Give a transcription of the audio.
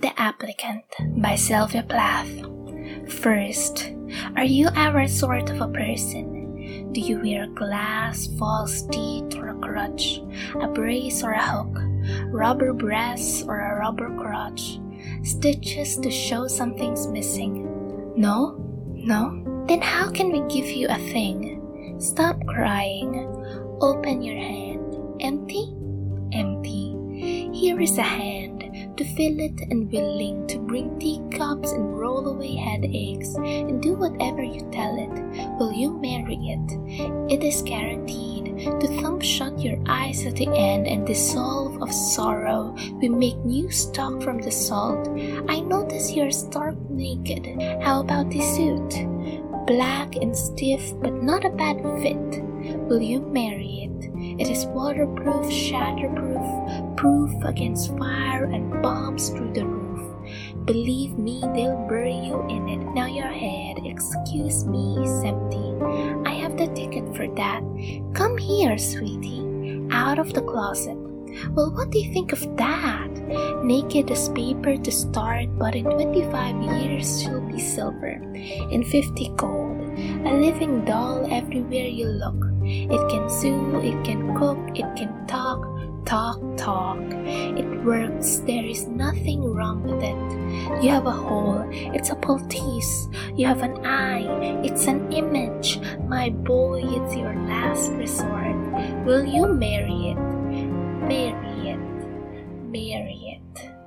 The Applicant by Sylvia Plath. First, are you our sort of a person? Do you wear glass, false teeth, or a crutch, a brace or a hook, rubber breasts or a rubber crotch, stitches to show something's missing? No? No? Then how can we give you a thing? Stop crying. Open your hand. Empty? Empty. Here is a hand to fill it and willing to bring teacups and roll away headaches and do whatever you tell it. Will you marry it? It is guaranteed to thump shut your eyes at the end and dissolve of sorrow. We make new stock from the salt. I notice you're stark naked. How about the suit? Black and stiff, but not a bad fit. Will you marry it? It is waterproof, shatterproof, proof against fire and bombs through the roof. Believe me, they'll bury you in it. Now your head, excuse me, is. I have the ticket for that. Come here, sweetie, out of the closet. Well, what do you think of that? Naked as paper to start, but in 25 years she'll be silver, in 50 gold, a living doll everywhere you look. It can sew, it can cook, it can talk, talk, talk. It works. There is nothing wrong with it. You have a hole. It's a poultice. You have an eye. It's an image. My boy, it's your last resort. Will you marry it? Marry it. Marry it.